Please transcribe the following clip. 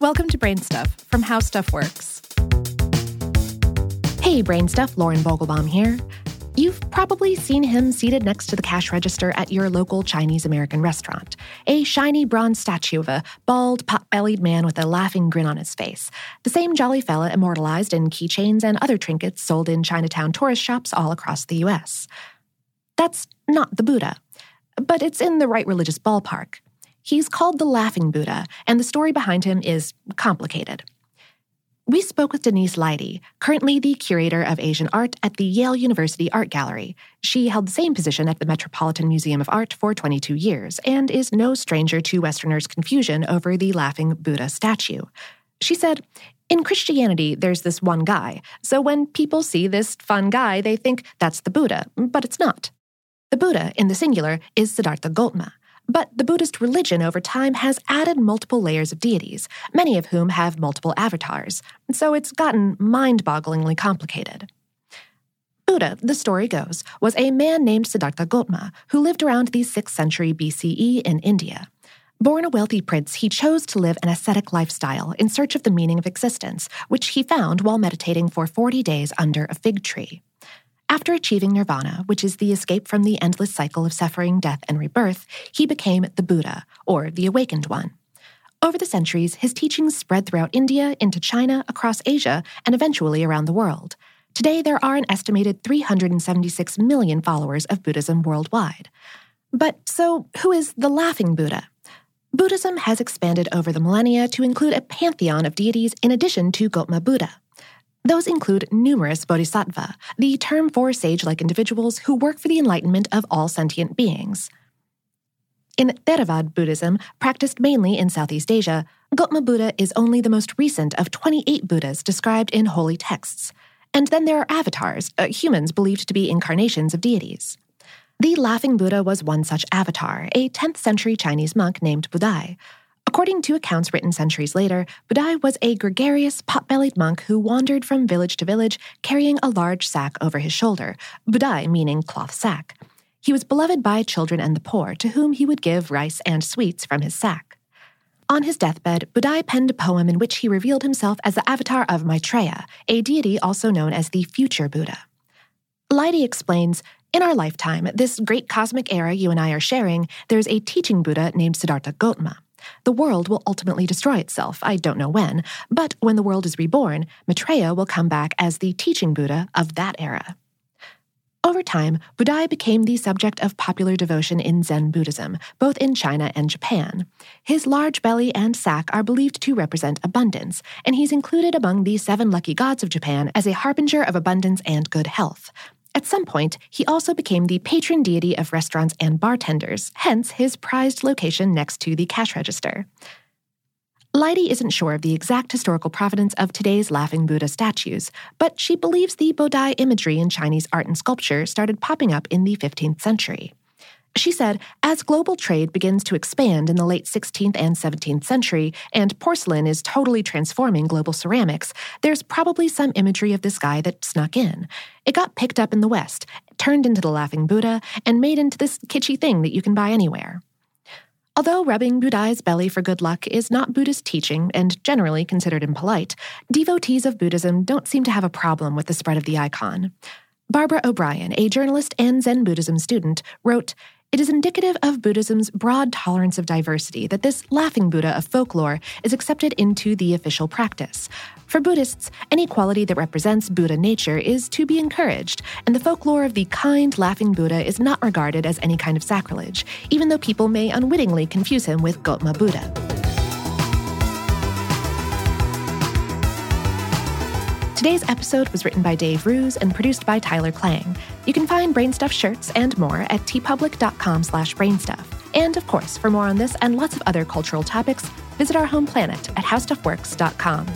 Welcome to Brain Stuff from How Stuff Works. Hey, Brain Stuff, Lauren Vogelbaum here. You've probably seen him seated next to the cash register at your local Chinese American restaurant. A shiny bronze statue of a bald, pot bellied man with a laughing grin on his face. The same jolly fella immortalized in keychains and other trinkets sold in Chinatown tourist shops all across the U.S. That's not the Buddha, but it's in the right religious ballpark. He's called the Laughing Buddha, and the story behind him is complicated. We spoke with Denise Leidy, currently the curator of Asian art at the Yale University Art Gallery. She held the same position at the Metropolitan Museum of Art for 22 years and is no stranger to Westerners' confusion over the laughing Buddha statue. She said, in Christianity, there's this one guy, so when people see this fun guy, they think that's the Buddha, but it's not. The Buddha, in the singular, is Siddhartha Gautama. But the Buddhist religion over time has added multiple layers of deities, many of whom have multiple avatars, so it's gotten mind bogglingly complicated. Buddha, the story goes, was a man named Siddhartha Gautama who lived around the 6th century BCE in India. Born a wealthy prince, he chose to live an ascetic lifestyle in search of the meaning of existence, which he found while meditating for 40 days under a fig tree. After achieving nirvana, which is the escape from the endless cycle of suffering, death, and rebirth, he became the Buddha, or the Awakened One. Over the centuries, his teachings spread throughout India, into China, across Asia, and eventually around the world. Today, there are an estimated 376 million followers of Buddhism worldwide. But so, who is the Laughing Buddha? Buddhism has expanded over the millennia to include a pantheon of deities in addition to Gautama Buddha. Those include numerous bodhisattva, the term for sage like individuals who work for the enlightenment of all sentient beings. In Theravada Buddhism, practiced mainly in Southeast Asia, Gautama Buddha is only the most recent of 28 Buddhas described in holy texts. And then there are avatars, uh, humans believed to be incarnations of deities. The Laughing Buddha was one such avatar, a 10th century Chinese monk named Budai, According to accounts written centuries later, Budai was a gregarious, pot bellied monk who wandered from village to village carrying a large sack over his shoulder, Budai meaning cloth sack. He was beloved by children and the poor, to whom he would give rice and sweets from his sack. On his deathbed, Budai penned a poem in which he revealed himself as the avatar of Maitreya, a deity also known as the future Buddha. Leidy explains In our lifetime, this great cosmic era you and I are sharing, there's a teaching Buddha named Siddhartha Gautama. The world will ultimately destroy itself, I don't know when, but when the world is reborn, Maitreya will come back as the teaching Buddha of that era. Over time, Budai became the subject of popular devotion in Zen Buddhism, both in China and Japan. His large belly and sack are believed to represent abundance, and he's included among the seven lucky gods of Japan as a harbinger of abundance and good health. At some point, he also became the patron deity of restaurants and bartenders, hence his prized location next to the cash register. Leidy isn't sure of the exact historical provenance of today's Laughing Buddha statues, but she believes the Budai imagery in Chinese art and sculpture started popping up in the 15th century. She said, as global trade begins to expand in the late 16th and 17th century, and porcelain is totally transforming global ceramics, there's probably some imagery of this guy that snuck in. It got picked up in the West, turned into the Laughing Buddha, and made into this kitschy thing that you can buy anywhere. Although rubbing Budai's belly for good luck is not Buddhist teaching and generally considered impolite, devotees of Buddhism don't seem to have a problem with the spread of the icon. Barbara O'Brien, a journalist and Zen Buddhism student, wrote, it is indicative of Buddhism's broad tolerance of diversity that this laughing Buddha of folklore is accepted into the official practice. For Buddhists, any quality that represents Buddha nature is to be encouraged, and the folklore of the kind, laughing Buddha is not regarded as any kind of sacrilege, even though people may unwittingly confuse him with Gautama Buddha. Today's episode was written by Dave Roos and produced by Tyler Klang. You can find Brainstuff shirts and more at teepublic.com slash brainstuff. And of course, for more on this and lots of other cultural topics, visit our home planet at howstuffworks.com.